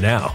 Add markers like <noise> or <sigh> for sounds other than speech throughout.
now.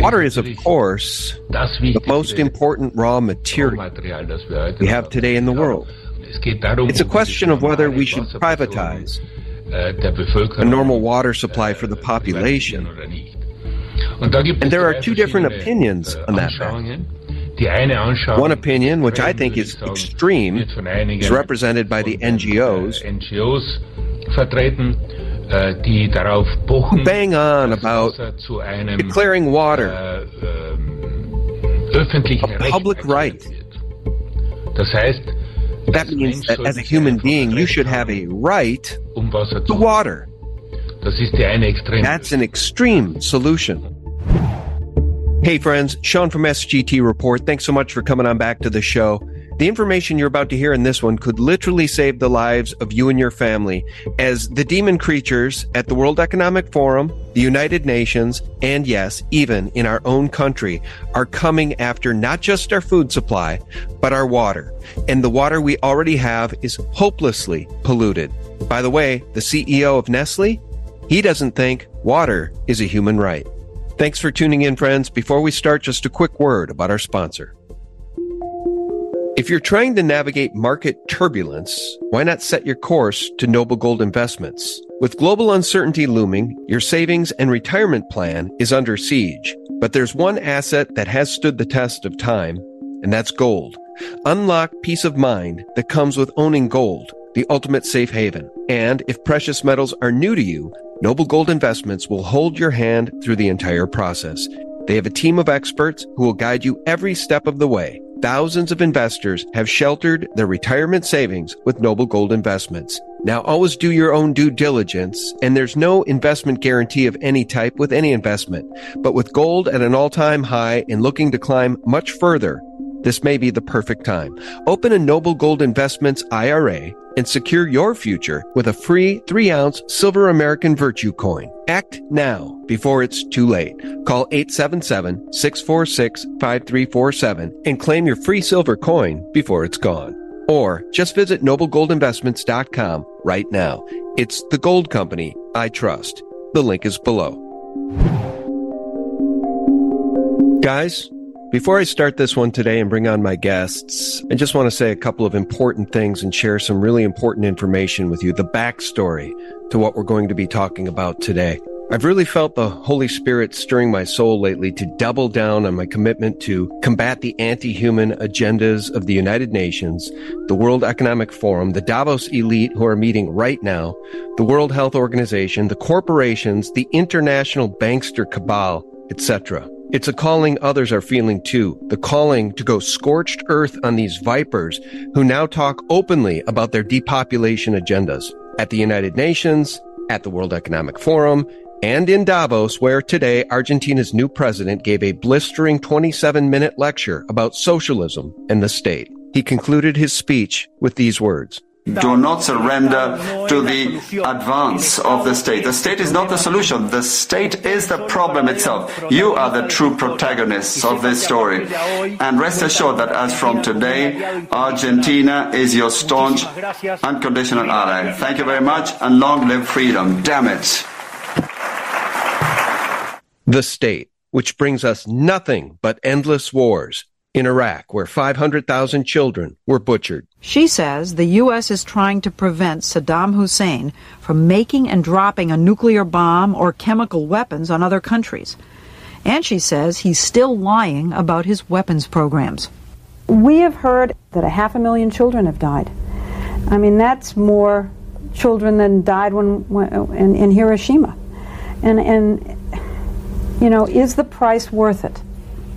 Water is, of course, the most important raw material we have today in the world. It's a question of whether we should privatize a normal water supply for the population. And there are two different opinions on that matter. One opinion, which I think is extreme, is represented by the NGOs, bang on about declaring water a public right. That means that as a human being, you should have a right to water. That's an extreme solution. Hey, friends, Sean from SGT Report. Thanks so much for coming on back to the show. The information you're about to hear in this one could literally save the lives of you and your family as the demon creatures at the World Economic Forum, the United Nations, and yes, even in our own country are coming after not just our food supply, but our water. And the water we already have is hopelessly polluted. By the way, the CEO of Nestle, he doesn't think water is a human right. Thanks for tuning in, friends. Before we start, just a quick word about our sponsor. If you're trying to navigate market turbulence, why not set your course to Noble Gold Investments? With global uncertainty looming, your savings and retirement plan is under siege. But there's one asset that has stood the test of time, and that's gold. Unlock peace of mind that comes with owning gold, the ultimate safe haven. And if precious metals are new to you, Noble Gold Investments will hold your hand through the entire process. They have a team of experts who will guide you every step of the way. Thousands of investors have sheltered their retirement savings with Noble Gold Investments. Now always do your own due diligence, and there's no investment guarantee of any type with any investment. But with gold at an all-time high and looking to climb much further, this may be the perfect time. Open a Noble Gold Investments IRA and secure your future with a free 3 ounce silver American Virtue coin. Act now before it's too late. Call 877 646 5347 and claim your free silver coin before it's gone. Or just visit noblegoldinvestments.com right now. It's the gold company I trust. The link is below. Guys, before I start this one today and bring on my guests, I just want to say a couple of important things and share some really important information with you. The backstory to what we're going to be talking about today. I've really felt the Holy Spirit stirring my soul lately to double down on my commitment to combat the anti-human agendas of the United Nations, the World Economic Forum, the Davos elite who are meeting right now, the World Health Organization, the corporations, the international bankster cabal, etc. It's a calling others are feeling too. The calling to go scorched earth on these vipers who now talk openly about their depopulation agendas at the United Nations, at the World Economic Forum, and in Davos, where today Argentina's new president gave a blistering 27 minute lecture about socialism and the state. He concluded his speech with these words. Do not surrender to the advance of the state. The state is not the solution. The state is the problem itself. You are the true protagonists of this story. And rest assured that as from today, Argentina is your staunch, unconditional ally. Thank you very much and long live freedom. Damn it. The state, which brings us nothing but endless wars in Iraq, where 500,000 children were butchered. She says the U.S. is trying to prevent Saddam Hussein from making and dropping a nuclear bomb or chemical weapons on other countries. And she says he's still lying about his weapons programs. We have heard that a half a million children have died. I mean, that's more children than died when, when in, in Hiroshima. And, and, you know, is the price worth it?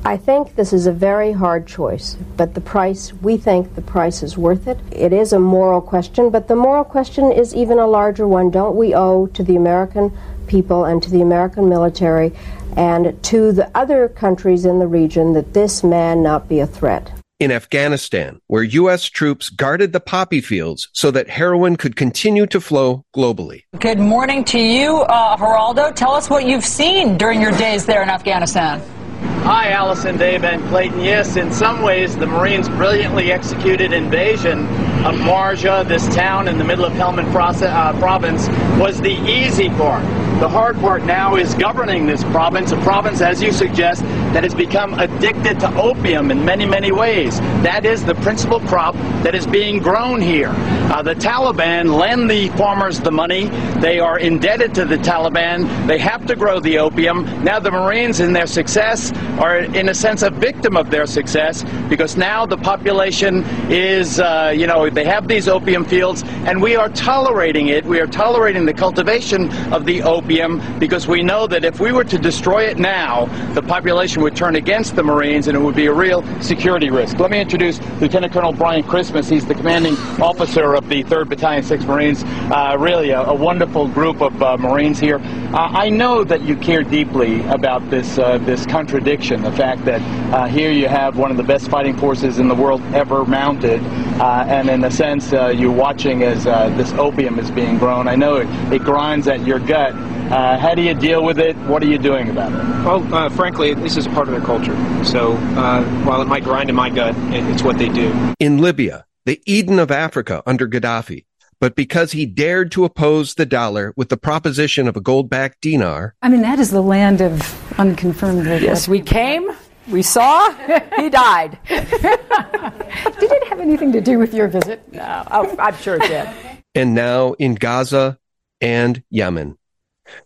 I think this is a very hard choice, but the price, we think the price is worth it. It is a moral question, but the moral question is even a larger one. Don't we owe to the American people and to the American military and to the other countries in the region that this man not be a threat? In Afghanistan, where U.S. troops guarded the poppy fields so that heroin could continue to flow globally. Good morning to you, uh, Geraldo. Tell us what you've seen during your days there in Afghanistan. Hi, Allison, Dave, and Clayton. Yes, in some ways, the Marines' brilliantly executed invasion of Marja, this town in the middle of Helmand uh, province, was the easy part. The hard part now is governing this province, a province, as you suggest, that has become addicted to opium in many, many ways. That is the principal crop that is being grown here. Uh, the Taliban lend the farmers the money. They are indebted to the Taliban. They have to grow the opium. Now the Marines, in their success, are in a sense a victim of their success because now the population is, uh, you know, they have these opium fields and we are tolerating it. We are tolerating the cultivation of the opium because we know that if we were to destroy it now, the population would turn against the Marines and it would be a real security risk. Let me introduce Lieutenant Colonel Brian Christmas. He's the commanding officer of the 3rd Battalion, 6th Marines. Uh, really a, a, wonderful group of uh, Marines here. Uh, I know that you care deeply about this, uh, this contradiction, the fact that uh, here you have one of the best fighting forces in the world ever mounted, uh, and in a sense, you're watching as this opium is being grown. I know it, it grinds at your gut. Uh, how do you deal with it? What are you doing about it? Well, uh, frankly, this is a part of their culture. So uh, while it might grind in my gut, it, it's what they do. In Libya, the Eden of Africa under Gaddafi, but because he dared to oppose the dollar with the proposition of a gold backed dinar. I mean, that is the land of unconfirmed. Yes, we came, we saw, <laughs> he died. <laughs> did it have anything to do with your visit? No, oh, I'm sure it did. And now in Gaza and Yemen.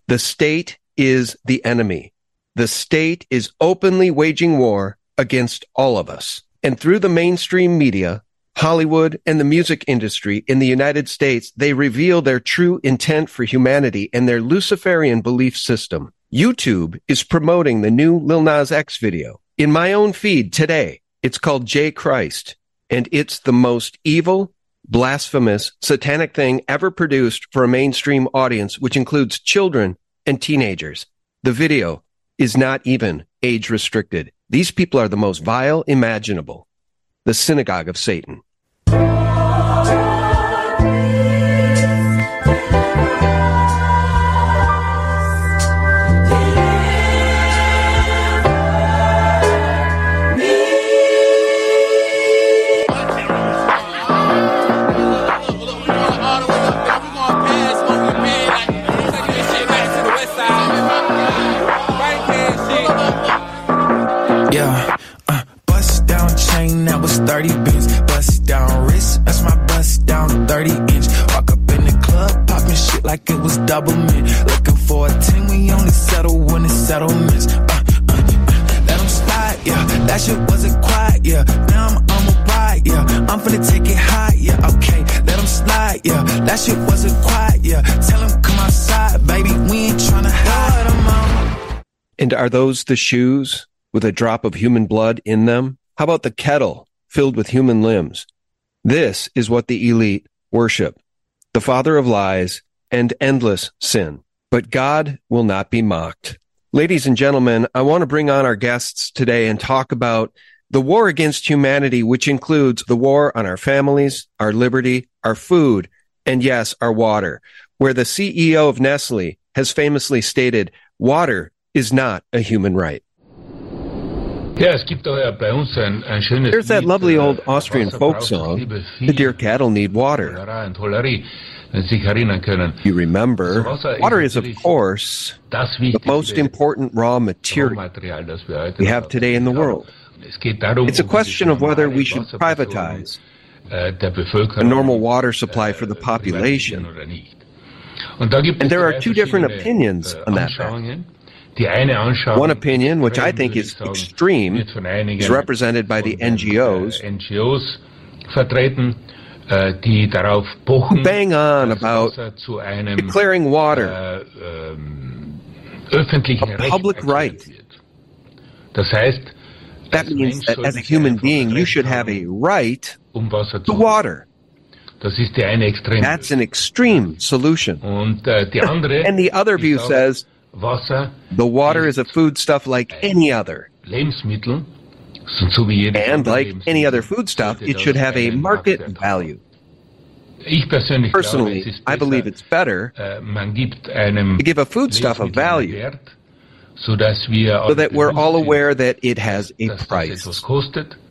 The state is the enemy. The state is openly waging war against all of us. And through the mainstream media, Hollywood and the music industry in the United States, they reveal their true intent for humanity and their Luciferian belief system. YouTube is promoting the new Lil Nas X video. In my own feed today, it's called J Christ, and it's the most evil, blasphemous, satanic thing ever produced for a mainstream audience, which includes children and teenagers. The video is not even age restricted. These people are the most vile imaginable. The synagogue of Satan. Like it was double mint. Looking for a 10, we only settle when it's settlements. Uh, uh, let them slide, yeah. That shit wasn't quiet, yeah. Now I'm on a ride, yeah. I'm finna take it high, yeah. Okay, let them slide, yeah. That shit wasn't quiet, yeah. Tell them come outside, baby. We ain't tryna hide them out. And are those the shoes with a drop of human blood in them? How about the kettle filled with human limbs? This is what the elite worship. The father of lies and endless sin. But God will not be mocked. Ladies and gentlemen, I want to bring on our guests today and talk about the war against humanity, which includes the war on our families, our liberty, our food, and yes, our water, where the CEO of Nestle has famously stated, water is not a human right. There's that lovely old Austrian folk song, The Dear Cattle Need Water. You remember, water is, of course, the most important raw material we have today in the world. It's a question of whether we should privatize a normal water supply for the population. And there are two different opinions on that One opinion, which I think is extreme, is represented by the NGOs die darauf pochen, bang on about declaring water a public right. That means that as a human being, you should have a right to water. That's an extreme solution. äh, and the other view says the water is a foodstuff like any other. And like any other foodstuff, it should have a market value. Personally, I believe it's better äh, to give a foodstuff a value so that we're all aware that it has a price.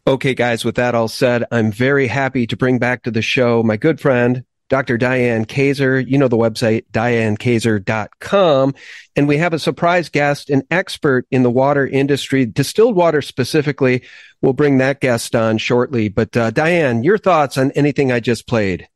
Okay, guys, with that all said, I'm very happy to bring back to the show my good friend, Dr. Diane Kazer. You know the website, dianekazer.com. And we have a surprise guest, an expert in the water industry, distilled water specifically. We'll bring that guest on shortly. But uh, Diane, your thoughts on anything I just played?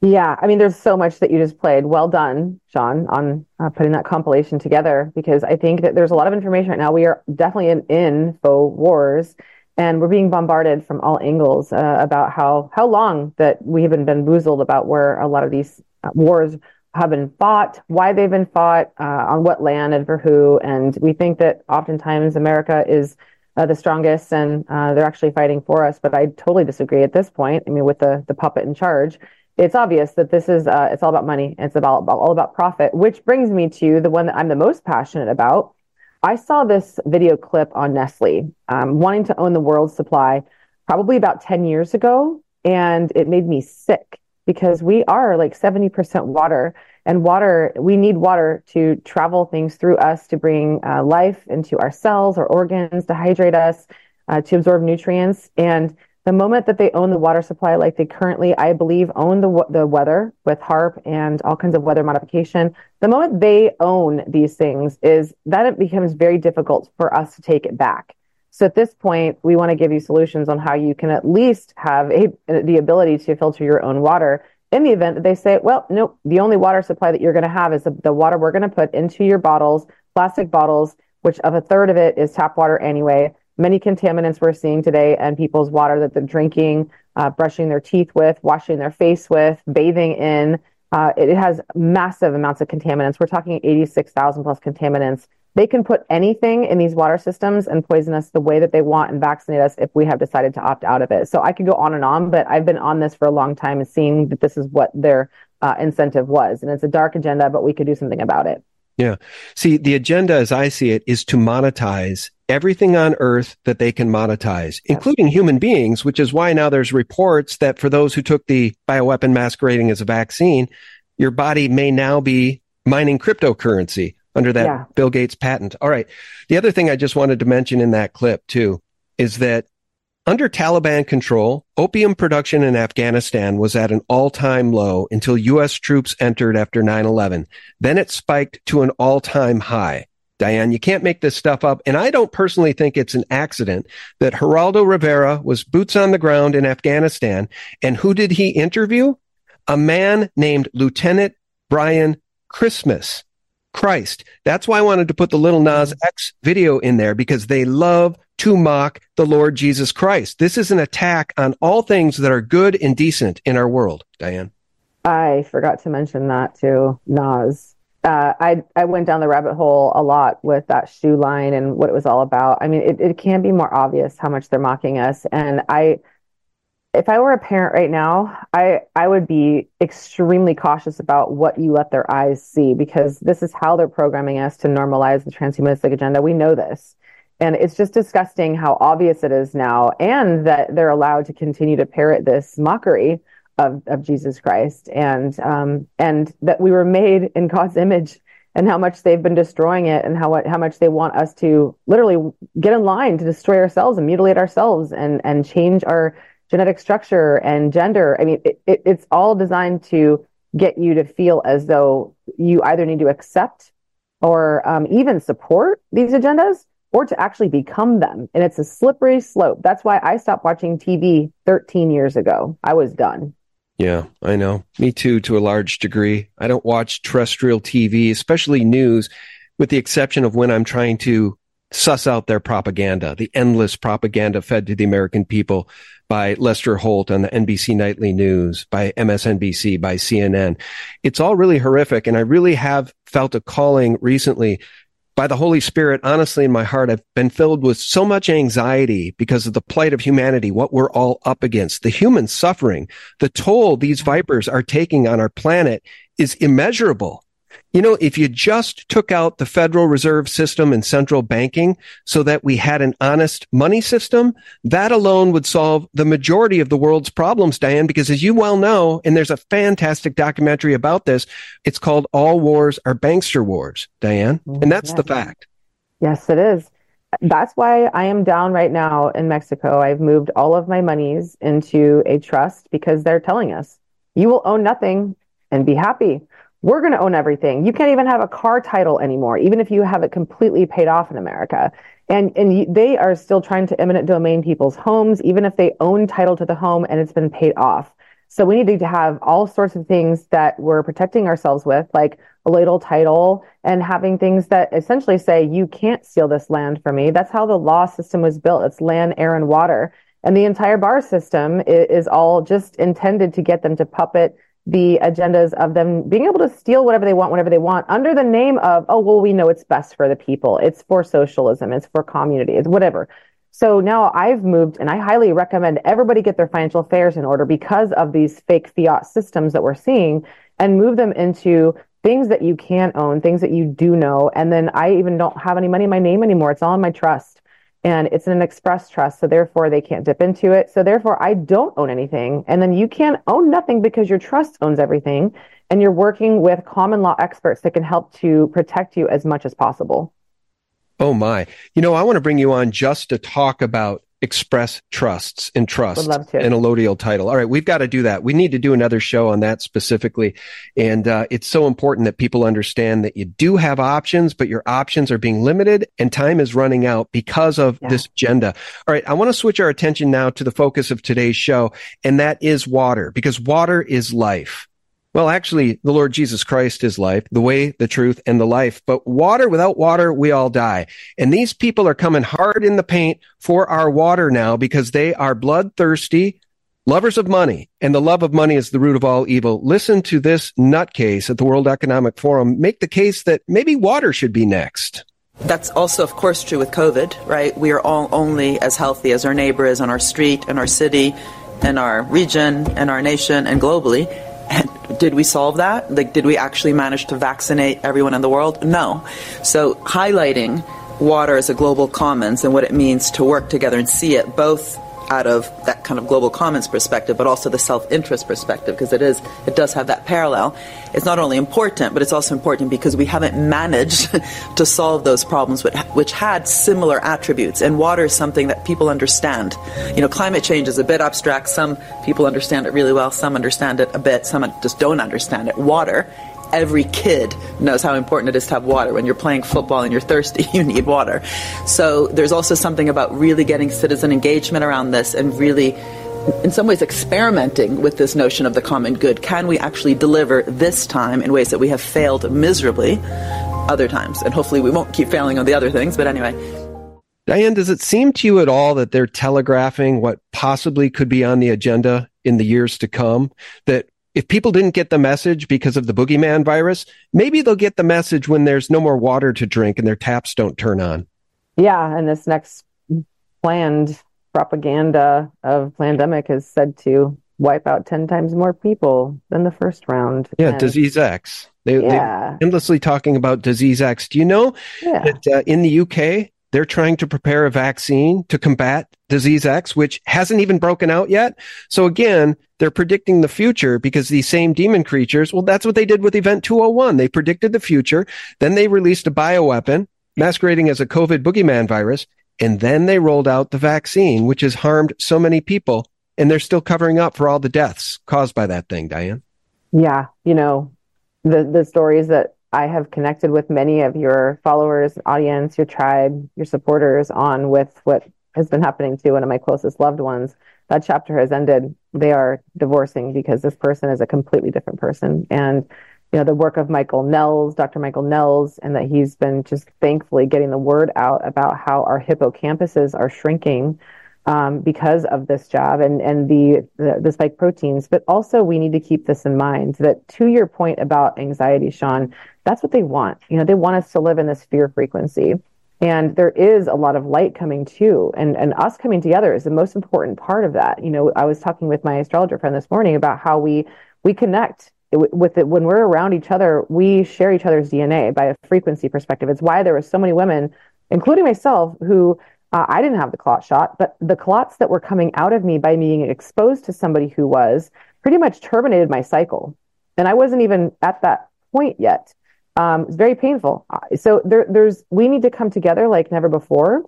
Yeah, I mean, there's so much that you just played. Well done, Sean, on uh, putting that compilation together because I think that there's a lot of information right now. We are definitely in info wars, and we're being bombarded from all angles uh, about how how long that we have been bamboozled about where a lot of these uh, wars have been fought, why they've been fought, uh, on what land, and for who. And we think that oftentimes America is uh, the strongest and uh, they're actually fighting for us. But I totally disagree at this point. I mean, with the the puppet in charge it's obvious that this is uh, it's all about money. It's about, about all about profit, which brings me to the one that I'm the most passionate about. I saw this video clip on Nestle um, wanting to own the world's supply probably about 10 years ago, and it made me sick because we are like 70% water, and water we need water to travel things through us to bring uh, life into our cells or organs to hydrate us, uh, to absorb nutrients, and the moment that they own the water supply, like they currently, I believe, own the the weather with HAARP and all kinds of weather modification, the moment they own these things is that it becomes very difficult for us to take it back. So at this point, we want to give you solutions on how you can at least have a, the ability to filter your own water in the event that they say, well, nope, the only water supply that you're going to have is the, the water we're going to put into your bottles, plastic bottles, which of a third of it is tap water anyway many contaminants we're seeing today and people's water that they're drinking, uh, brushing their teeth with, washing their face with, bathing in. Uh, it has massive amounts of contaminants. We're talking 86,000 plus contaminants. They can put anything in these water systems and poison us the way that they want and vaccinate us if we have decided to opt out of it. So I could go on and on, but I've been on this for a long time and seeing that this is what their uh, incentive was. And it's a dark agenda, but we could do something about it. Yeah. See, the agenda as I see it is to monetize everything on earth that they can monetize, including human beings, which is why now there's reports that for those who took the bioweapon masquerading as a vaccine, your body may now be mining cryptocurrency under that yeah. Bill Gates patent. All right. The other thing I just wanted to mention in that clip too is that under Taliban control, opium production in Afghanistan was at an all-time low until U.S. troops entered after 9-11. Then it spiked to an all-time high. Diane, you can't make this stuff up. And I don't personally think it's an accident that Geraldo Rivera was boots on the ground in Afghanistan. And who did he interview? A man named Lieutenant Brian Christmas. Christ. That's why I wanted to put the Lil Nas X video in there because they love to mock the Lord Jesus Christ. This is an attack on all things that are good and decent in our world, Diane. I forgot to mention that to Nas. Uh, I I went down the rabbit hole a lot with that shoe line and what it was all about. I mean, it, it can be more obvious how much they're mocking us. And I, if I were a parent right now, I I would be extremely cautious about what you let their eyes see because this is how they're programming us to normalize the transhumanistic agenda. We know this. And it's just disgusting how obvious it is now, and that they're allowed to continue to parrot this mockery of, of Jesus Christ, and um, and that we were made in God's image, and how much they've been destroying it, and how how much they want us to literally get in line to destroy ourselves and mutilate ourselves, and and change our genetic structure and gender. I mean, it, it, it's all designed to get you to feel as though you either need to accept or um, even support these agendas or to actually become them. And it's a slippery slope. That's why I stopped watching TV 13 years ago. I was done. Yeah, I know. Me too, to a large degree. I don't watch terrestrial TV, especially news, with the exception of when I'm trying to suss out their propaganda, the endless propaganda fed to the American people by Lester Holt on the NBC Nightly News, by MSNBC, by CNN. It's all really horrific. And I really have felt a calling recently by the Holy Spirit, honestly, in my heart, I've been filled with so much anxiety because of the plight of humanity, what we're all up against, the human suffering, the toll these vipers are taking on our planet is immeasurable. You know, if you just took out the Federal Reserve System and central banking so that we had an honest money system, that alone would solve the majority of the world's problems, Diane, because as you well know, and there's a fantastic documentary about this, it's called All Wars Are Bankster Wars, Diane. Oh, and that's the fact. Yes, it is. That's why I am down right now in Mexico. I've moved all of my monies into a trust because they're telling us you will own nothing and be happy we're going to own everything. You can't even have a car title anymore, even if you have it completely paid off in America. And and they are still trying to eminent domain people's homes, even if they own title to the home and it's been paid off. So we need to have all sorts of things that we're protecting ourselves with, like allodial title and having things that essentially say, you can't steal this land from me. That's how the law system was built. It's land, air, and water. And the entire bar system is, is all just intended to get them to puppet the agendas of them being able to steal whatever they want, whenever they want, under the name of, oh, well, we know it's best for the people. It's for socialism. It's for community. It's whatever. So now I've moved and I highly recommend everybody get their financial affairs in order because of these fake fiat systems that we're seeing and move them into things that you can own, things that you do know. And then I even don't have any money in my name anymore. It's all in my trust and it's an express trust. So therefore they can't dip into it. So therefore I don't own anything. And then you can't own nothing because your trust owns everything. And you're working with common law experts that can help to protect you as much as possible. Oh my. You know, I want to bring you on just to talk about express trusts and trust and allodial title. All right, we've got to do that. We need to do another show on that specifically. And uh, it's so important that people understand that you do have options, but your options are being limited and time is running out because of yeah. this agenda. All right, I want to switch our attention now to the focus of today's show, and that is water, because water is life. Well, actually, the Lord Jesus Christ is life, the way, the truth, and the life. But water, without water, we all die. And these people are coming hard in the paint for our water now because they are bloodthirsty, lovers of money. And the love of money is the root of all evil. Listen to this nutcase at the World Economic Forum make the case that maybe water should be next. That's also, of course, true with COVID, right? We are all only as healthy as our neighbor is on our street and our city and our region and our nation and globally. And did we solve that? Like, did we actually manage to vaccinate everyone in the world? No. So, highlighting water as a global commons and what it means to work together and see it both out of that kind of global commons perspective, but also the self-interest perspective, because it is, it does have that parallel. It's not only important, but it's also important because we haven't managed <laughs> to solve those problems, which, which had similar attributes. And water is something that people understand. You know, climate change is a bit abstract. Some people understand it really well. Some understand it a bit. Some just don't understand it. Water every kid knows how important it is to have water. When you're playing football and you're thirsty, <laughs> you need water. So there's also something about really getting citizen engagement around this and really in some ways experimenting with this notion of the common good. Can we actually deliver this time in ways that we have failed miserably other times? And hopefully we won't keep failing on the other things, but anyway. Diane, does it seem to you at all that they're telegraphing what possibly could be on the agenda in the years to come? That if people didn't get the message because of the boogeyman virus, maybe they'll get the message when there's no more water to drink and their taps don't turn on. Yeah, and this next planned propaganda of pandemic is said to wipe out 10 times more people than the first round. Yeah, and, disease X. They, yeah. endlessly talking about disease X. Do you know yeah. that uh, in the UK, they're trying to prepare a vaccine to combat disease X, which hasn't even broken out yet. So again, they're predicting the future because these same demon creatures, well, that's what they did with Event 201. They predicted the future. Then they released a bioweapon masquerading as a COVID boogeyman virus. And then they rolled out the vaccine, which has harmed so many people. And they're still covering up for all the deaths caused by that thing, Diane. Yeah. You know, the, the stories that I have connected with many of your followers, audience, your tribe, your supporters on with what has been happening to one of my closest loved ones. That chapter has ended. They are divorcing because this person is a completely different person. And, you know, the work of Michael Nehls, Dr. Michael Nehls, and that he's been just thankfully getting the word out about how our hippocampuses are shrinking um, because of this job and and the, the, the spike proteins. But also, we need to keep this in mind that to your point about anxiety, Sean, that's what they want. You know, they want us to live in this fear frequency. And there is a lot of light coming too, and and us coming together is the most important part of that. You know, I was talking with my astrologer friend this morning about how we we connect with it when we're around each other. We share each other's DNA by a frequency perspective. It's why there were so many women, including myself, who uh, I didn't have the clot shot, but the clots that were coming out of me by being exposed to somebody who was pretty much terminated my cycle. And I wasn't even at that point yet. Um, it's very painful. Uh, so there, there's, we need to come together like never before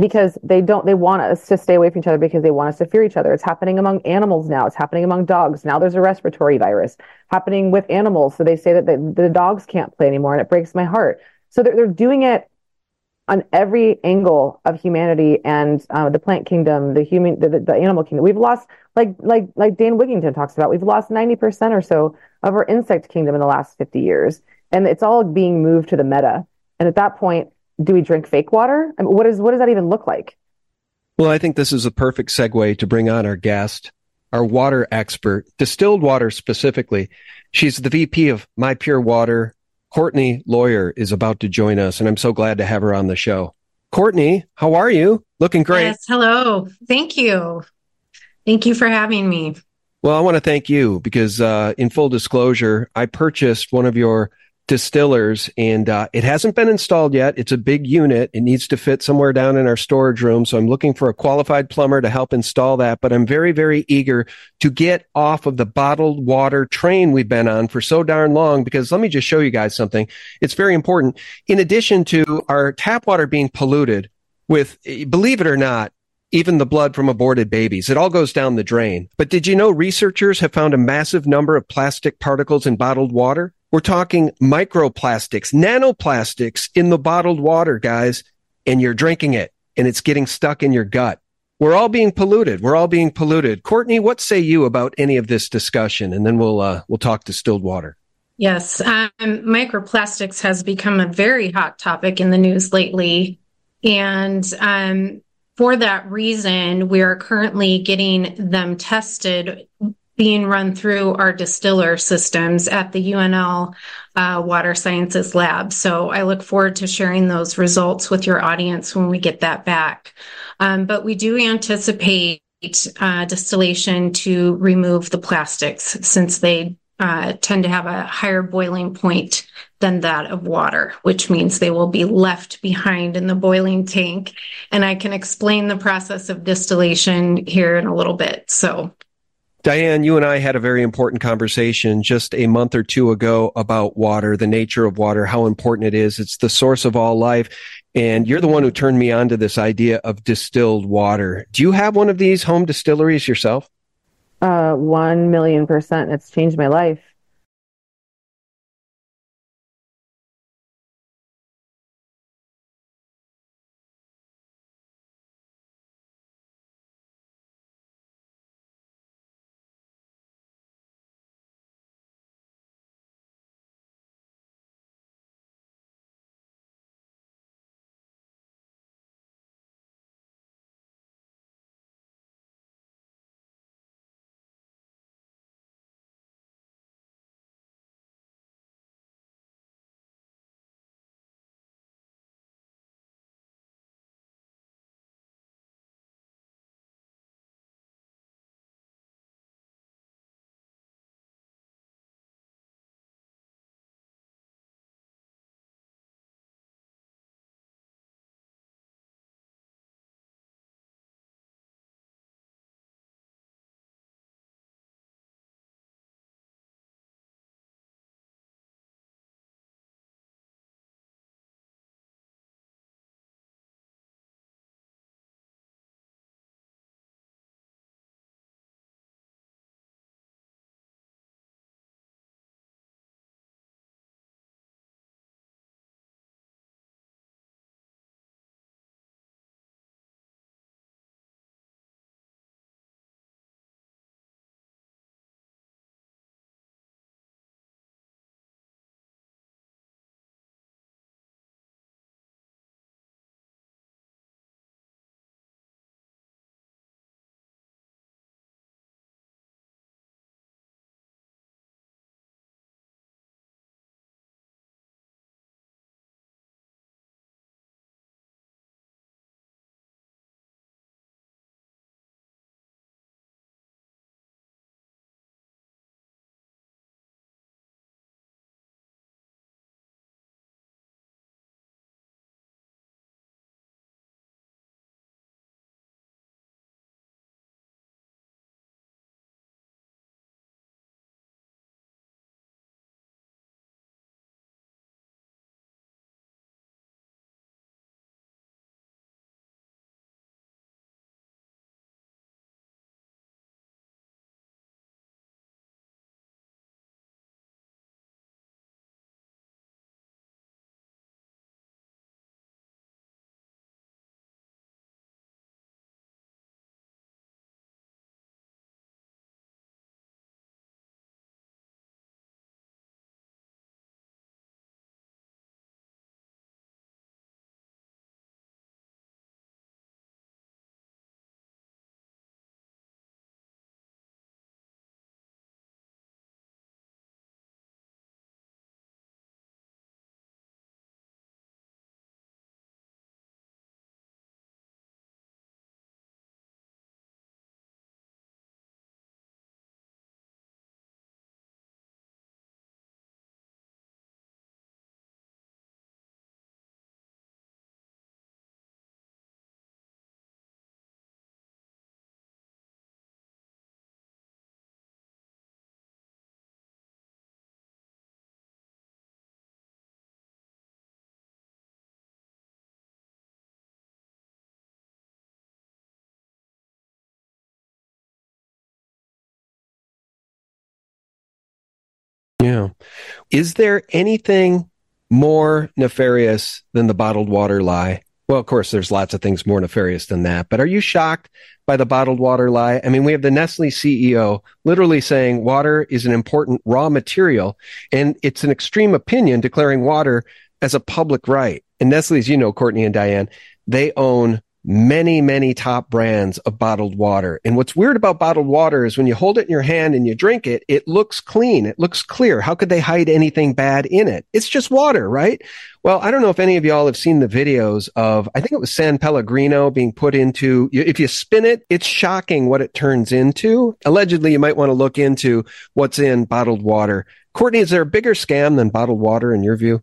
because they don't, they want us to stay away from each other because they want us to fear each other. It's happening among animals now. It's happening among dogs. Now there's a respiratory virus happening with animals. So they say that the, the dogs can't play anymore and it breaks my heart. So they're, they're doing it on every angle of humanity and uh, the plant kingdom, the human, the, the, the, animal kingdom. We've lost, like like like Dane Wigington talks about, we've lost ninety percent or so of our insect kingdom in the last fifty years, and it's all being moved to the meta. And at that point, do we drink fake water? I mean, what is what does that even look like? Well, I think this is a perfect segue to bring on our guest, our water expert, distilled water specifically. She's the VP of My Pure Water Courtney Lawyer is about to join us, and I'm so glad to have her on the show. Courtney, how are you? Looking great. Yes, hello. Thank you. Thank you for having me. Well, I want to thank you because, uh, in full disclosure, I purchased one of your distillers and uh, it hasn't been installed yet. It's a big unit. It needs to fit somewhere down in our storage room. So I'm looking for a qualified plumber to help install that. But I'm very, very eager to get off of the bottled water train we've been on for so darn long because let me just show you guys something. It's very important. In addition to our tap water being polluted with, believe it or not, even the blood from aborted babies. It all goes down the drain. But did you know researchers have found a massive number of plastic particles in bottled water? We're talking microplastics, nanoplastics in the bottled water, guys, and you're drinking it and it's getting stuck in your gut. We're all being polluted. We're all being polluted. Courtney, what say you about any of this discussion? And then we'll uh, we'll talk distilled water. Yes, um, microplastics has become a very hot topic in the news lately, and um, for that reason, we are currently getting them tested being run through our distiller systems at the UNL uh, Water Sciences Lab. So I look forward to sharing those results with your audience when we get that back. Um, but we do anticipate uh, distillation to remove the plastics since they uh, tend to have a higher boiling point than that of water, which means they will be left behind in the boiling tank. And I can explain the process of distillation here in a little bit. So Diane, you and I had a very important conversation just a month or two ago about water, the nature of water, how important it is. It's the source of all life. And you're the one who turned me on to this idea of distilled water. Do you have one of these home distilleries yourself? Uh, one million percent. It's changed my life. Is there anything more nefarious than the bottled water lie? Well, of course, there's lots of things more nefarious than that. But are you shocked by the bottled water lie? I mean, we have the Nestle CEO literally saying water is an important raw material, and it's an extreme opinion declaring water as a public right. And Nestle's, you know, Courtney and Diane, they own many, many top brands of bottled water. And what's weird about bottled water is when you hold it in your hand and you drink it, it looks clean. It looks clear. How could they hide anything bad in it? It's just water, right? Well, I don't know if any of y'all have seen the videos of, I think it was San Pellegrino being put into, if you spin it, it's shocking what it turns into. Allegedly, you might want to look into what's in bottled water. Courtney, is there a bigger scam than bottled water in your view?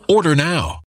Order now.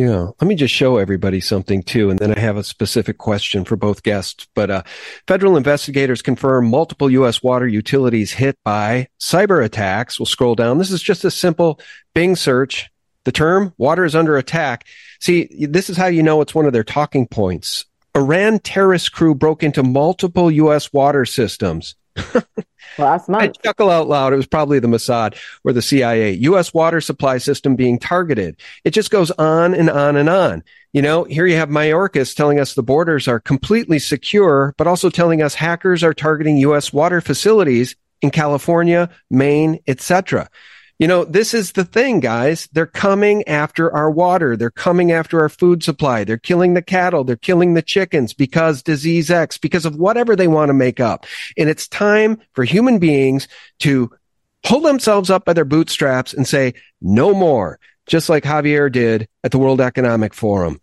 Yeah. Let me just show everybody something too. And then I have a specific question for both guests. But uh, federal investigators confirm multiple U.S. water utilities hit by cyber attacks. We'll scroll down. This is just a simple Bing search. The term water is under attack. See, this is how you know it's one of their talking points. Iran terrorist crew broke into multiple U.S. water systems. <laughs> Last month. I chuckle out loud. It was probably the Mossad or the CIA. U.S. water supply system being targeted. It just goes on and on and on. You know, here you have Mayorkas telling us the borders are completely secure, but also telling us hackers are targeting U.S. water facilities in California, Maine, etc. You know, this is the thing, guys. They're coming after our water. They're coming after our food supply. They're killing the cattle. They're killing the chickens because disease X, because of whatever they want to make up. And it's time for human beings to pull themselves up by their bootstraps and say, no more, just like Javier did at the World Economic Forum.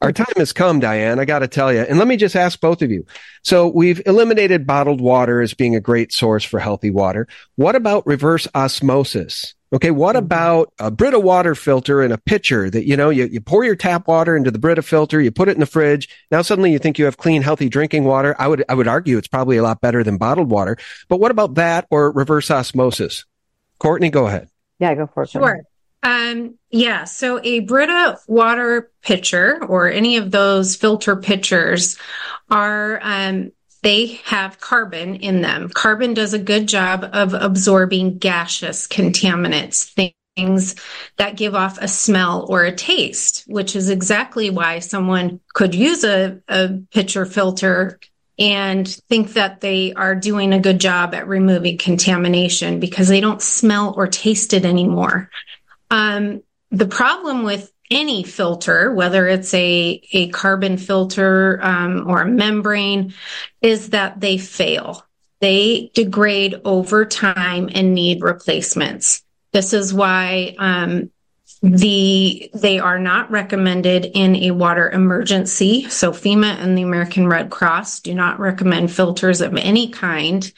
Our time has come, Diane. I got to tell you. And let me just ask both of you. So we've eliminated bottled water as being a great source for healthy water. What about reverse osmosis? Okay. What mm-hmm. about a Brita water filter in a pitcher that, you know, you, you pour your tap water into the Brita filter, you put it in the fridge. Now suddenly you think you have clean, healthy drinking water. I would, I would argue it's probably a lot better than bottled water. But what about that or reverse osmosis? Courtney, go ahead. Yeah, go for it. Sure. Um, yeah, so a Brita water pitcher or any of those filter pitchers are um, they have carbon in them. Carbon does a good job of absorbing gaseous contaminants, things that give off a smell or a taste, which is exactly why someone could use a, a pitcher filter and think that they are doing a good job at removing contamination because they don't smell or taste it anymore. Um, the problem with any filter, whether it's a, a carbon filter um, or a membrane, is that they fail. They degrade over time and need replacements. This is why um, the they are not recommended in a water emergency. So FEMA and the American Red Cross do not recommend filters of any kind.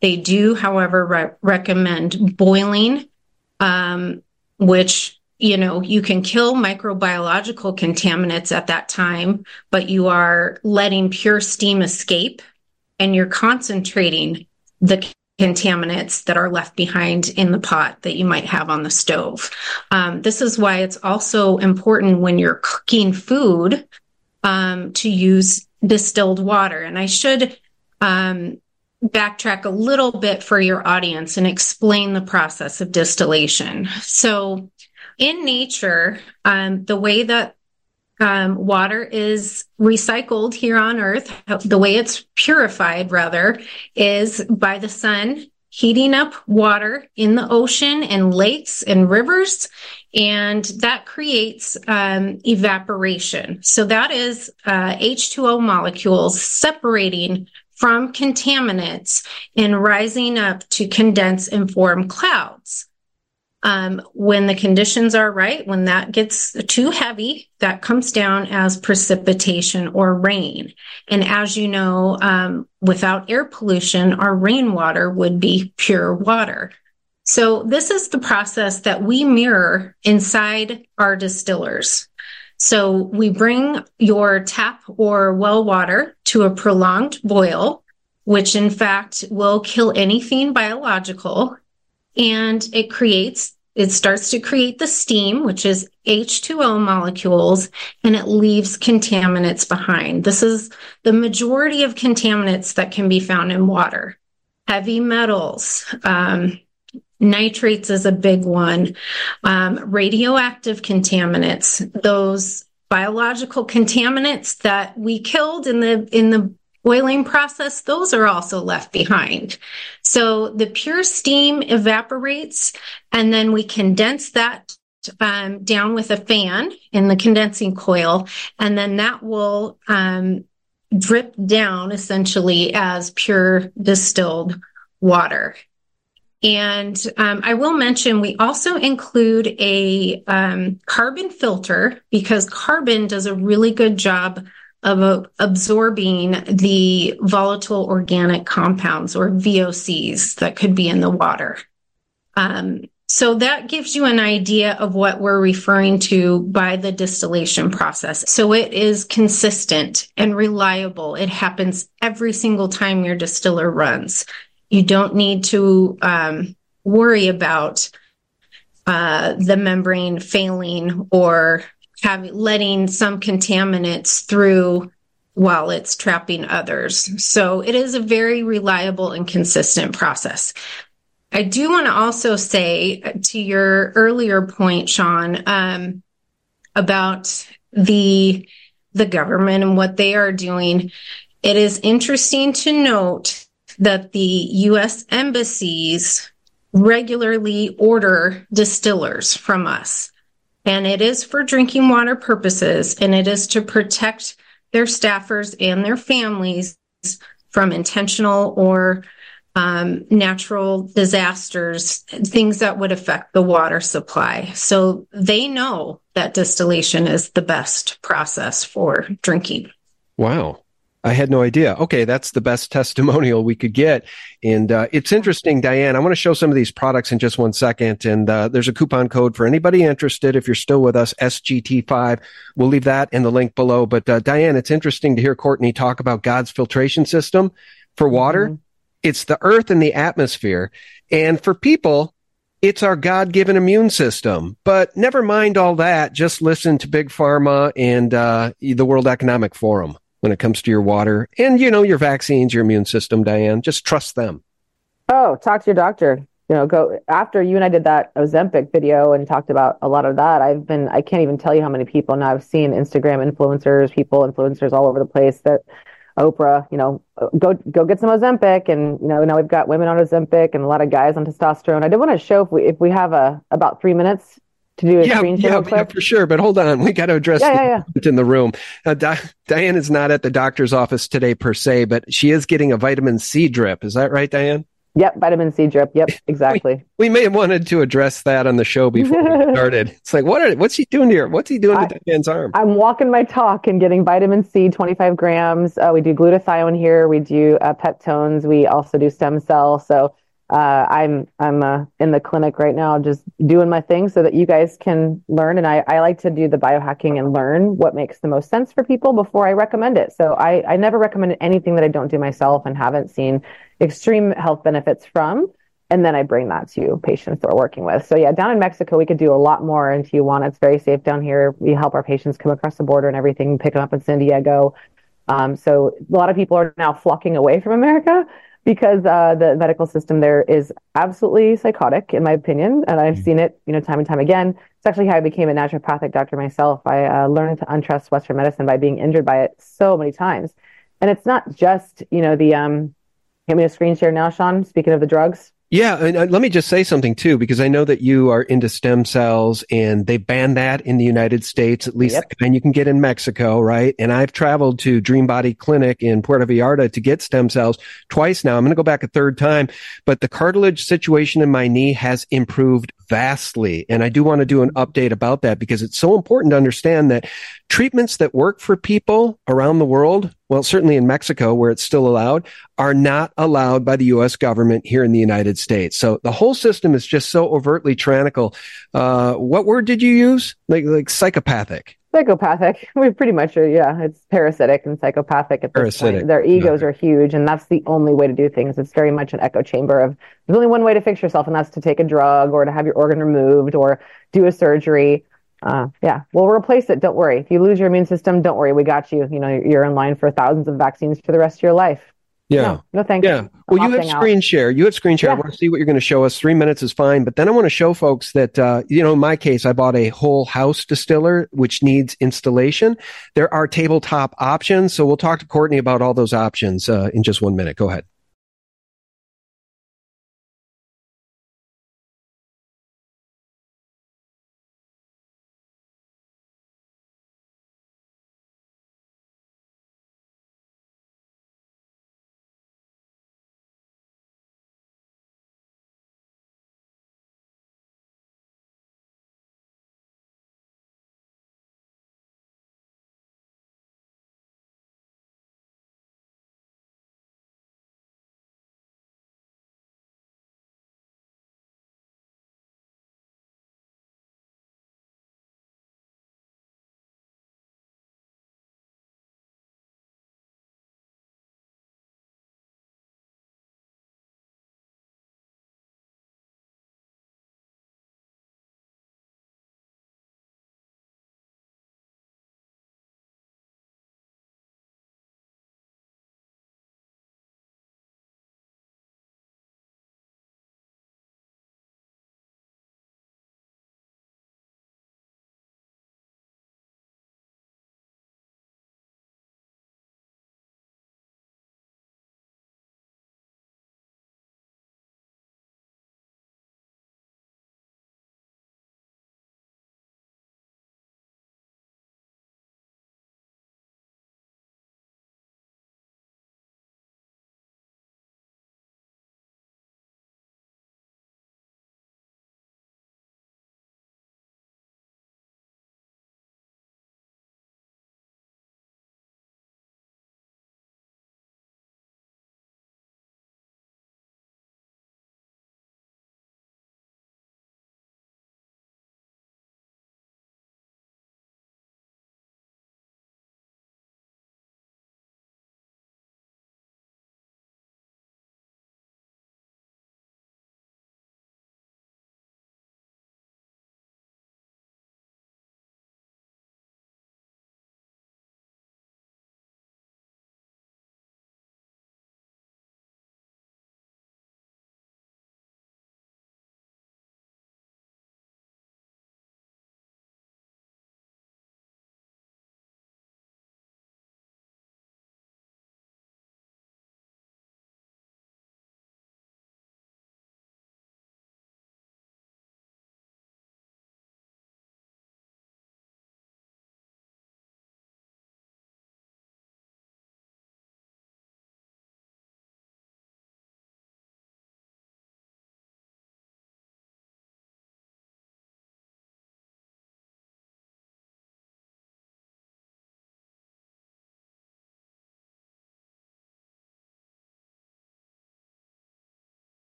They do, however, re- recommend boiling um, which you know you can kill microbiological contaminants at that time but you are letting pure steam escape and you're concentrating the contaminants that are left behind in the pot that you might have on the stove. Um, this is why it's also important when you're cooking food um, to use distilled water. And i should um, backtrack a little bit for your audience and explain the process of distillation. So, in nature, um, the way that um, water is recycled here on Earth, the way it's purified, rather, is by the sun heating up water in the ocean and lakes and rivers. And that creates um, evaporation. So that is uh, H2O molecules separating from contaminants and rising up to condense and form clouds. Um, when the conditions are right, when that gets too heavy, that comes down as precipitation or rain. And as you know, um, without air pollution, our rainwater would be pure water. So this is the process that we mirror inside our distillers. So we bring your tap or well water to a prolonged boil, which in fact will kill anything biological. And it creates, it starts to create the steam, which is H2O molecules, and it leaves contaminants behind. This is the majority of contaminants that can be found in water. Heavy metals, um, Nitrates is a big one. Um, radioactive contaminants, those biological contaminants that we killed in the in the boiling process, those are also left behind. So the pure steam evaporates, and then we condense that um, down with a fan in the condensing coil, and then that will um, drip down essentially as pure distilled water. And um, I will mention we also include a um, carbon filter because carbon does a really good job of uh, absorbing the volatile organic compounds or VOCs that could be in the water. Um, so that gives you an idea of what we're referring to by the distillation process. So it is consistent and reliable. It happens every single time your distiller runs. You don't need to um, worry about uh, the membrane failing or having letting some contaminants through while it's trapping others. So it is a very reliable and consistent process. I do want to also say to your earlier point, Sean, um, about the the government and what they are doing. It is interesting to note that the U.S. embassies regularly order distillers from us. And it is for drinking water purposes, and it is to protect their staffers and their families from intentional or um, natural disasters, things that would affect the water supply. So they know that distillation is the best process for drinking. Wow. I had no idea. Okay, that's the best <laughs> testimonial we could get. And uh, it's interesting, Diane. I want to show some of these products in just one second. And uh, there's a coupon code for anybody interested. If you're still with us, SGT5. We'll leave that in the link below. But uh, Diane, it's interesting to hear Courtney talk about God's filtration system for water. Mm-hmm. It's the earth and the atmosphere. And for people, it's our God given immune system. But never mind all that. Just listen to Big Pharma and uh, the World Economic Forum when it comes to your water and, you know, your vaccines, your immune system, Diane. Just trust them. Oh, talk to your doctor. You know, go after you and I did that Ozempic video and talked about a lot of that. I've been, I can't even tell you how many people now I've seen Instagram influencers, people, influencers all over the place that Oprah, you know, go go get some Ozempic, and you know now we've got women on Ozempic and a lot of guys on testosterone. I did want to show if we if we have a about three minutes to do a yeah, screen share yeah, yeah, for sure. But hold on, we got to address yeah, yeah, yeah. in the room. Uh, Di- Diane is not at the doctor's office today per se, but she is getting a vitamin C drip. Is that right, Diane? Yep, vitamin C drip. Yep, <laughs> exactly. we, we, may have wanted to address that on the show <laughs> before we started. It's like, what are, what's he doing here? What's he doing I, to Diane's arm? I'm walking my talk and getting vitamin C, 25 grams. Uh, we do glutathione here. We do uh, peptones. We also do stem cell. So uh, I'm I'm uh, in the clinic right now, just doing my thing so that you guys can learn. And I, I like to do the biohacking and learn what makes the most sense for people before I recommend it. So I, I never recommend anything that I don't do myself and haven't seen extreme health benefits from. And then I bring that to patients that we're working with. So yeah, down in Mexico, we could do a lot more in Tijuana. It's very safe down here. We help our patients come across the border and everything, pick them up in San Diego. Um, so a lot of people are now flocking away from America because uh, the medical system there is absolutely psychotic, in my opinion, and I've mm-hmm. seen it, you know, time and time again. It's actually how I became a naturopathic doctor myself. I uh, learned to untrust Western medicine by being injured by it so many times, and it's not just, you know, the um. Give me a screen share now, Sean. Speaking of the drugs, yeah, and let me just say something too, because I know that you are into stem cells, and they ban that in the United States, at least yep. kind you can get in Mexico, right? And I've traveled to Dream Body Clinic in Puerto Vallarta to get stem cells twice now. I'm going to go back a third time, but the cartilage situation in my knee has improved vastly, and I do want to do an update about that because it's so important to understand that treatments that work for people around the world, well, certainly in Mexico where it's still allowed, are not allowed by the U.S. government here in the United States. So the whole system is just so overtly tyrannical. Uh, what word did you use? Like, like psychopathic. Psychopathic. <laughs> We pretty much are, yeah. It's parasitic and psychopathic at this parasitic. point. Their egos are huge, and that's the only way to do things. It's very much an echo chamber of there's only one way to fix yourself, and that's to take a drug or to have your organ removed or do a surgery. Uh, yeah, we'll replace it. Don't worry. If you lose your immune system, don't worry. We got you. You know, you're in line for thousands of vaccines for the rest of your life. Yeah. No, no thanks. Yeah. Well, you have screen out. share. You have screen share. Yeah. I want to see what you're going to show us. Three minutes is fine. But then I want to show folks that, uh, you know, in my case, I bought a whole house distiller, which needs installation. There are tabletop options. So we'll talk to Courtney about all those options uh, in just one minute. Go ahead.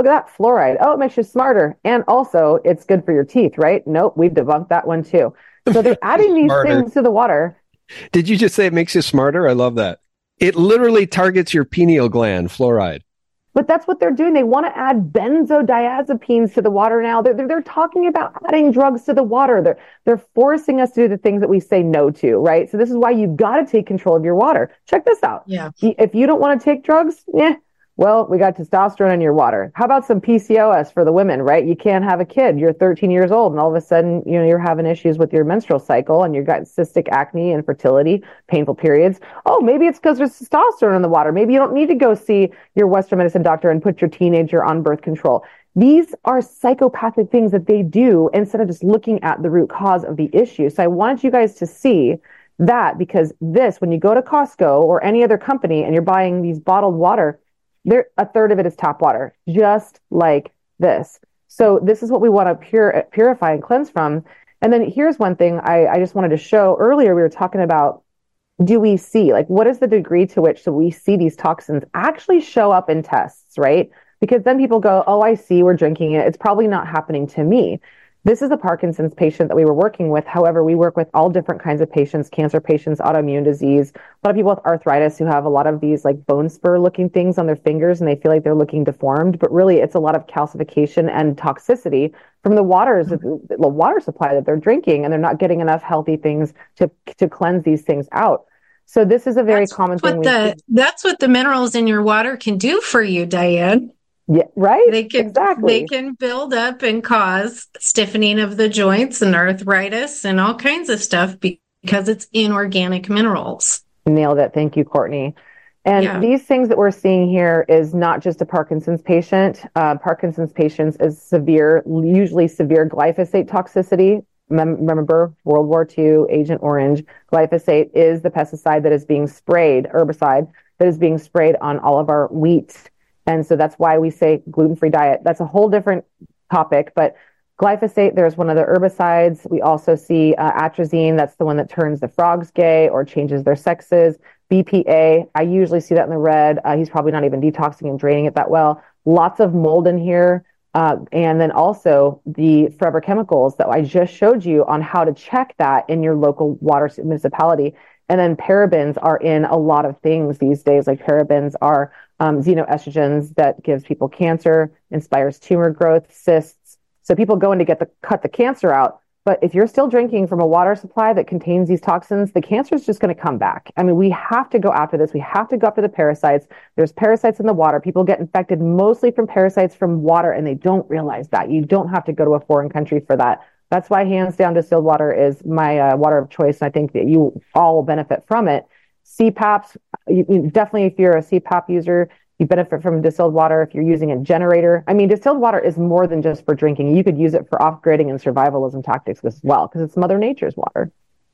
Look at that fluoride. Oh, it makes you smarter. And also, it's good for your teeth, right? Nope, we've debunked that one too. So they're <laughs> adding these things to the water. Did you just say it makes you smarter? I love that. It literally targets your pineal gland, fluoride. But that's what they're doing. They want to add benzodiazepines to the water now. They're, they're, they're, talking about adding drugs to the water. They're, they're forcing us to do the things that we say no to, right? So this is why you've got to take control of your water. Check this out. Yeah. If you don't want to take drugs, yeah, well, we got testosterone in your water. How about some PCOS for the women, right? You can't have a kid. You're 13 years old and all of a sudden, you know, you're having issues with your menstrual cycle and you've got cystic acne, and infertility, painful periods. Oh, maybe it's because there's testosterone in the water. Maybe you don't need to go see your Western medicine doctor and put your teenager on birth control. These are psychopathic things that they do instead of just looking at the root cause of the issue. So I wanted you guys to see that because this, when you go to Costco or any other company and you're buying these bottled water, there a third of it is tap water, just like this. So this is what we want to pure, purify and cleanse from. And then here's one thing I, I just wanted to show earlier. We were talking about do we see like what is the degree to which so we see these toxins actually show up in tests, right? Because then people go, oh, I see, we're drinking it. It's probably not happening to me. This is a Parkinson's patient that we were working with. However, we work with all different kinds of patients, cancer patients, autoimmune disease, a lot of people with arthritis who have a lot of these like bone spur looking things on their fingers and they feel like they're looking deformed, but really it's a lot of calcification and toxicity from the waters, mm-hmm. the water supply that they're drinking and they're not getting enough healthy things to, to cleanse these things out. So this is a very that's common thing. The, that's what the minerals in your water can do for you, Diane. Yeah, right. They can exactly. they can build up and cause stiffening of the joints and arthritis and all kinds of stuff because it's inorganic minerals. Nailed it. Thank you, Courtney. And yeah. these things that we're seeing here is not just a Parkinson's patient. Uh, Parkinson's patients is severe, usually severe glyphosate toxicity. Mem- remember World War II, Agent Orange. Glyphosate is the pesticide that is being sprayed, herbicide that is being sprayed on all of our wheat and so that's why we say gluten free diet. That's a whole different topic, but glyphosate, there's one of the herbicides. We also see uh, atrazine, that's the one that turns the frogs gay or changes their sexes. BPA, I usually see that in the red. Uh, he's probably not even detoxing and draining it that well. Lots of mold in here. Uh, and then also the forever chemicals that I just showed you on how to check that in your local water municipality. And then parabens are in a lot of things these days. Like parabens are um, xenoestrogens that gives people cancer, inspires tumor growth, cysts. So people go in to get the cut the cancer out. But if you're still drinking from a water supply that contains these toxins, the cancer is just going to come back. I mean, we have to go after this. We have to go after the parasites. There's parasites in the water. People get infected mostly from parasites from water, and they don't realize that. You don't have to go to a foreign country for that. That's why hands down distilled water is my uh, water of choice. And I think that you all will benefit from it. CPAPs, you, you, definitely if you're a CPAP user, you benefit from distilled water if you're using a generator. I mean, distilled water is more than just for drinking. You could use it for off-gridding and survivalism tactics as well because it's Mother Nature's water.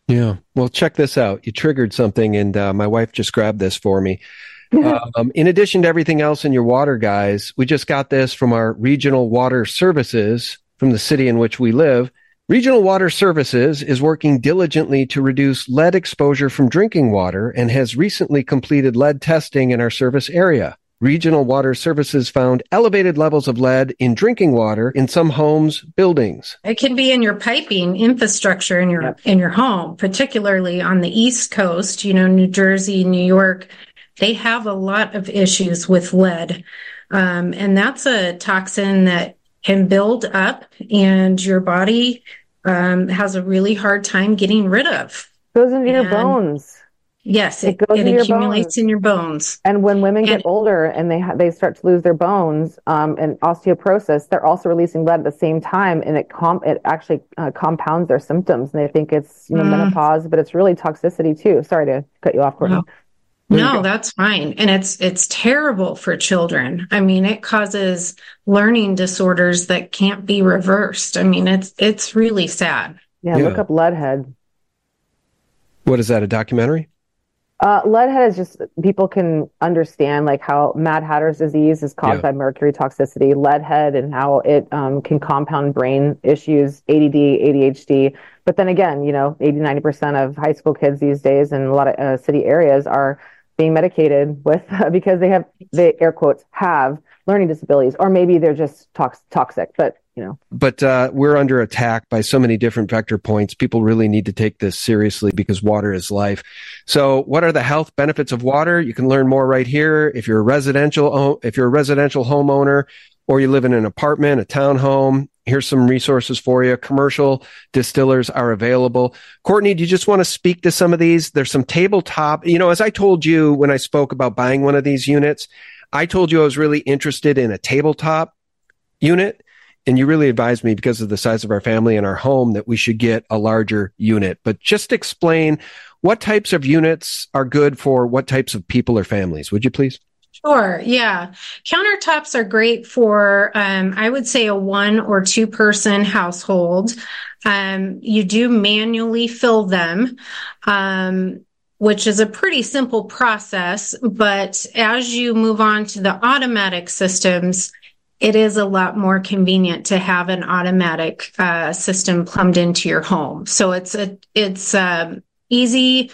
Yeah. Well, check this out. You triggered something, and uh, my wife just grabbed this for me. <laughs> um, in addition to everything else in your water, guys, we just got this from our regional water services from the city in which we live. Regional Water Services is working diligently to reduce lead exposure from drinking water and has recently completed lead testing in our service area. Regional Water Services found elevated levels of lead in drinking water in some homes, buildings. It can be in your piping infrastructure in your yep. in your home, particularly on the East Coast, you know, New Jersey, New York. They have a lot of issues with lead. Um, and that's a toxin that can build up and your body um, has a really hard time getting rid of. Goes into and your bones. Yes, it, it goes it accumulates in your bones. And when women and, get older and they ha- they start to lose their bones um, and osteoporosis, they're also releasing lead at the same time, and it com- it actually uh, compounds their symptoms. And they think it's you know mm. menopause, but it's really toxicity too. Sorry to cut you off, Courtney. No. No, that's fine. And it's it's terrible for children. I mean, it causes learning disorders that can't be reversed. I mean, it's it's really sad. Yeah, yeah. look up leadhead. What is that? A documentary? Uh, leadhead is just people can understand like how Mad Hatter's disease is caused yeah. by mercury toxicity, leadhead, and how it um, can compound brain issues, ADD, ADHD. But then again, you know, 80, 90% of high school kids these days in a lot of uh, city areas are being medicated with <laughs> because they have the air quotes have learning disabilities, or maybe they're just tox- toxic. But you know, but uh, we're under attack by so many different vector points. People really need to take this seriously because water is life. So, what are the health benefits of water? You can learn more right here. If you're a residential, if you're a residential homeowner, or you live in an apartment, a townhome, here's some resources for you. Commercial distillers are available. Courtney, do you just want to speak to some of these? There's some tabletop, you know, as I told you when I spoke about buying one of these units, I told you I was really interested in a tabletop unit. And you really advised me because of the size of our family and our home that we should get a larger unit. But just explain what types of units are good for what types of people or families, would you please? Sure. Yeah. Countertops are great for, um, I would say, a one or two person household. Um, you do manually fill them, um, which is a pretty simple process. But as you move on to the automatic systems, it is a lot more convenient to have an automatic uh, system plumbed into your home. So it's a it's um, easy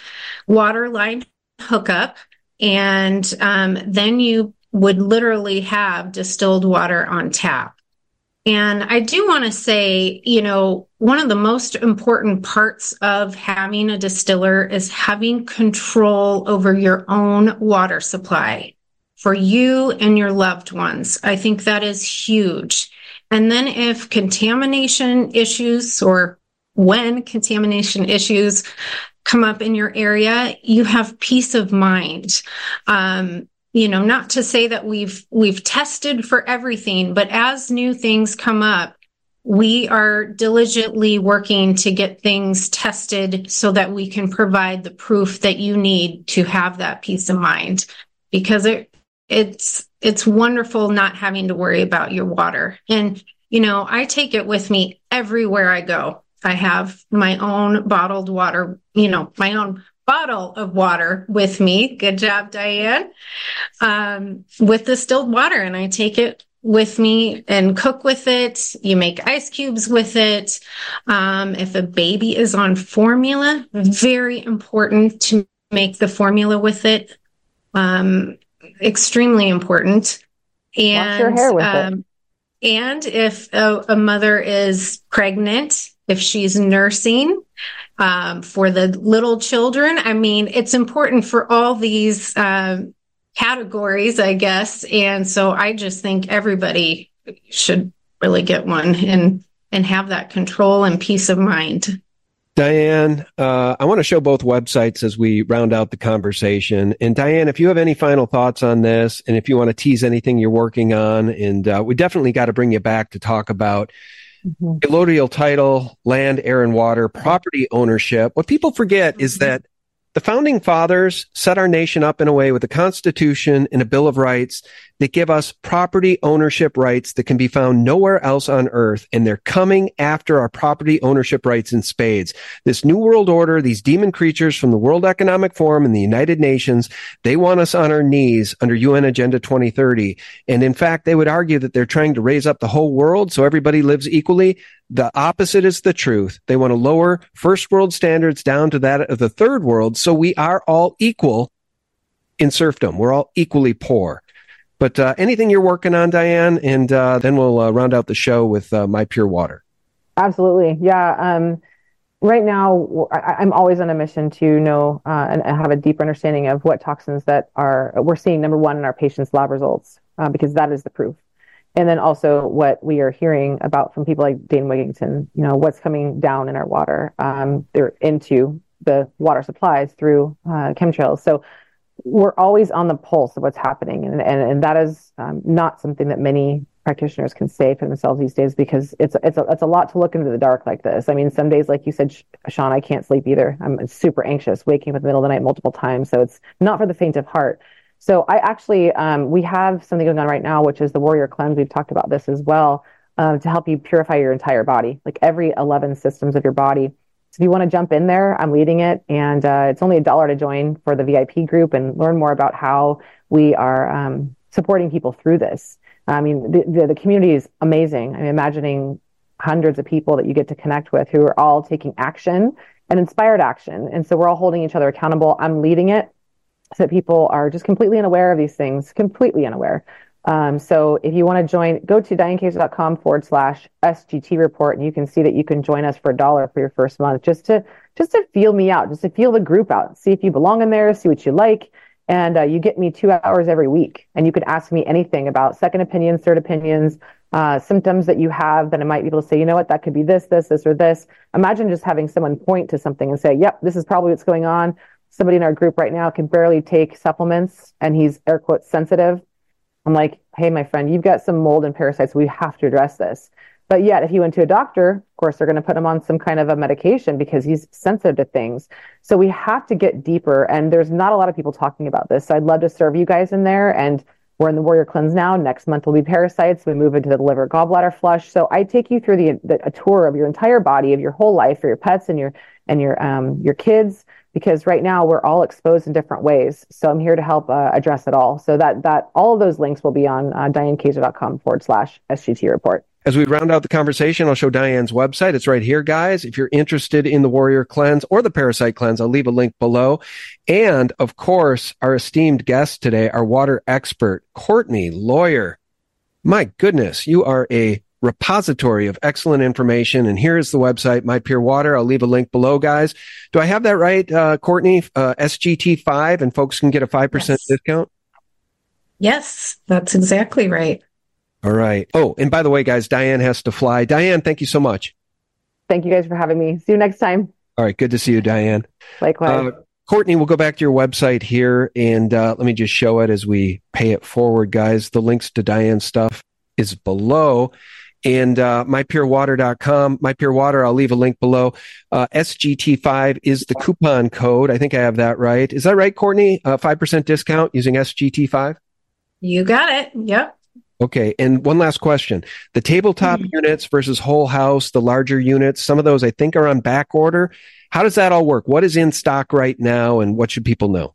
water line hookup and um, then you would literally have distilled water on tap. And I do want to say, you know, one of the most important parts of having a distiller is having control over your own water supply for you and your loved ones. I think that is huge. And then if contamination issues or when contamination issues come up in your area, you have peace of mind. Um, you know, not to say that we've we've tested for everything, but as new things come up, we are diligently working to get things tested so that we can provide the proof that you need to have that peace of mind. Because it it's it's wonderful not having to worry about your water. And you know i take it with me everywhere i go I have my own bottled water, you know, my own bottle of water with me. Good job, Diane. Um, with distilled water, and I take it with me and cook with it. You make ice cubes with it. Um, if a baby is on formula, very important to make the formula with it. Um, extremely important. And, Wash your hair with um, it. And if a, a mother is pregnant, if she's nursing um, for the little children. I mean, it's important for all these um, categories, I guess. And so I just think everybody should really get one and and have that control and peace of mind. Diane, uh, I want to show both websites as we round out the conversation. And Diane, if you have any final thoughts on this, and if you want to tease anything you're working on, and uh, we definitely got to bring you back to talk about mm-hmm. allodial title, land, air, and water, property ownership. What people forget mm-hmm. is that the founding fathers set our nation up in a way with a constitution and a bill of rights that give us property ownership rights that can be found nowhere else on earth. And they're coming after our property ownership rights in spades. This new world order, these demon creatures from the World Economic Forum and the United Nations, they want us on our knees under UN Agenda 2030. And in fact, they would argue that they're trying to raise up the whole world so everybody lives equally. The opposite is the truth. They want to lower first world standards down to that of the third world. So we are all equal in serfdom. We're all equally poor. But uh, anything you're working on, Diane, and uh, then we'll uh, round out the show with uh, My Pure Water. Absolutely. Yeah. Um, right now, I, am always on a mission to know uh, and have a deeper understanding of what toxins that are we're seeing, number one, in our patients' lab results, uh, because that is the proof and then also what we are hearing about from people like Dane Wigington, you know, what's coming down in our water, um, they're into the water supplies through chemtrails. So we're always on the pulse of what's happening, and and, and that is um, not something that many practitioners can say for themselves these days because it's it's a, it's a lot to look into the dark like this. I mean, some days, like you said, Sean, I can't sleep either. I'm super anxious, waking up in the middle of the night multiple times. So it's not for the faint of heart. So I actually, um, we have something going on right now, which is the Warrior Cleanse. We've talked about this as well uh, to help you purify your entire body, like every 11 systems of your body. So if you want to jump in there, I'm leading it, and uh, it's only a dollar to join for the VIP group and learn more about how we are um, supporting people through this. I mean, the, the, the community is amazing. I'm imagining hundreds of people that you get to connect with who are all taking action and inspired action. And so we're all holding each other accountable. I'm leading it so that people are just completely unaware of these things, completely unaware. Um, so if you want to join, go to dianekazer.com forward slash SGT report, and you can see that you can join us for a dollar for your first month, just to just to feel me out, just to feel the group out, see if you belong in there, see what you like, and uh, you get me two hours every week, and you can ask me anything about second opinions, third opinions, uh, symptoms that you have. That I might be able to say, you know what, that could be this, this, this, or this. Imagine just having someone point to something and say, yep, this is probably what's going on. Somebody in our group right now can barely take supplements, and he's air quotes sensitive I'm like, hey, my friend, you've got some mold and parasites. We have to address this. But yet, if he went to a doctor, of course, they're going to put him on some kind of a medication because he's sensitive to things. So we have to get deeper. And there's not a lot of people talking about this. So I'd love to serve you guys in there. And we're in the Warrior Cleanse now. Next month will be parasites. We move into the liver gallbladder flush. So I take you through the, the a tour of your entire body, of your whole life, for your pets and your and your um your kids because right now we're all exposed in different ways. So I'm here to help uh, address it all. So that that all of those links will be on uh, dianekazer.com forward slash SGT report. As we round out the conversation, I'll show Diane's website. It's right here, guys. If you're interested in the Warrior Cleanse or the Parasite Cleanse, I'll leave a link below. And of course, our esteemed guest today, our water expert, Courtney Lawyer. My goodness, you are a repository of excellent information. And here is the website, My Pure Water. I'll leave a link below, guys. Do I have that right, uh, Courtney? Uh, SGT5, and folks can get a 5% yes. discount? Yes, that's exactly right. All right. Oh, and by the way, guys, Diane has to fly. Diane, thank you so much. Thank you guys for having me. See you next time. All right. Good to see you, Diane. Likewise. Uh, Courtney, we'll go back to your website here and uh, let me just show it as we pay it forward, guys. The links to Diane's stuff is below and uh, mypurewater.com. MyPureWater, I'll leave a link below. Uh, SGT5 is the coupon code. I think I have that right. Is that right, Courtney? Uh, 5% discount using SGT5? You got it. Yep. Okay. And one last question. The tabletop mm-hmm. units versus whole house, the larger units, some of those I think are on back order. How does that all work? What is in stock right now and what should people know?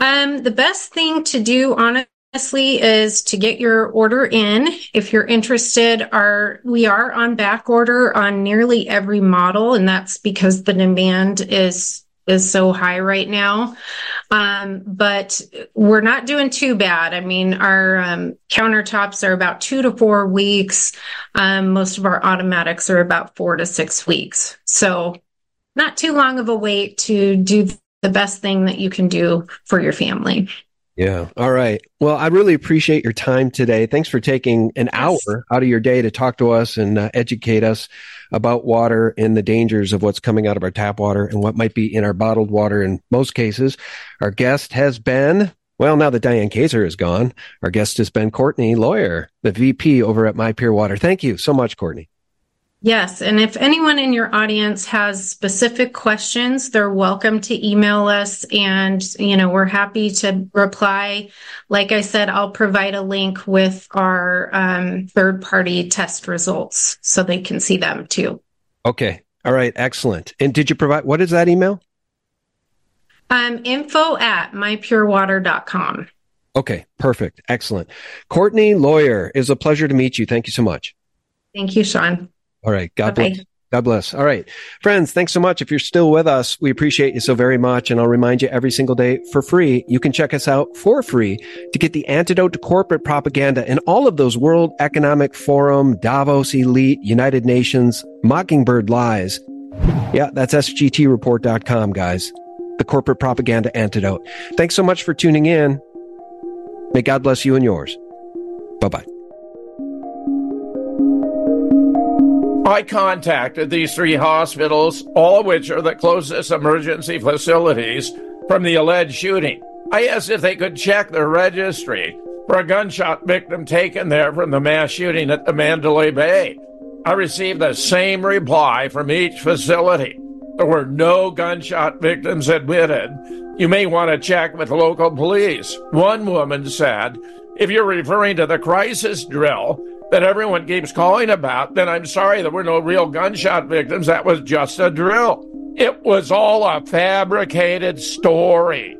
Um, the best thing to do on honestly is to get your order in. If you're interested are we are on back order on nearly every model and that's because the demand is is so high right now. Um, but we're not doing too bad. I mean our um, countertops are about two to four weeks. Um, most of our automatics are about four to six weeks. So not too long of a wait to do the best thing that you can do for your family yeah. All right. Well, I really appreciate your time today. Thanks for taking an hour out of your day to talk to us and uh, educate us about water and the dangers of what's coming out of our tap water and what might be in our bottled water in most cases. Our guest has been, well, now that Diane Kazer is gone, our guest has been Courtney Lawyer, the VP over at My Pure Water. Thank you so much, Courtney. Yes. And if anyone in your audience has specific questions, they're welcome to email us and, you know, we're happy to reply. Like I said, I'll provide a link with our um, third party test results so they can see them too. Okay. All right. Excellent. And did you provide, what is that email? Um, info at mypurewater.com. Okay. Perfect. Excellent. Courtney Lawyer, is a pleasure to meet you. Thank you so much. Thank you, Sean. All right. God Bye-bye. bless. God bless. All right. Friends, thanks so much. If you're still with us, we appreciate you so very much. And I'll remind you every single day for free, you can check us out for free to get the antidote to corporate propaganda and all of those World Economic Forum, Davos Elite, United Nations, Mockingbird lies. Yeah, that's sgtreport.com, guys. The corporate propaganda antidote. Thanks so much for tuning in. May God bless you and yours. Bye bye. I contacted these three hospitals, all of which are the closest emergency facilities from the alleged shooting. I asked if they could check their registry for a gunshot victim taken there from the mass shooting at the Mandalay Bay. I received the same reply from each facility. There were no gunshot victims admitted. You may want to check with local police. One woman said, if you're referring to the crisis drill, that everyone keeps calling about, then I'm sorry there were no real gunshot victims. That was just a drill. It was all a fabricated story.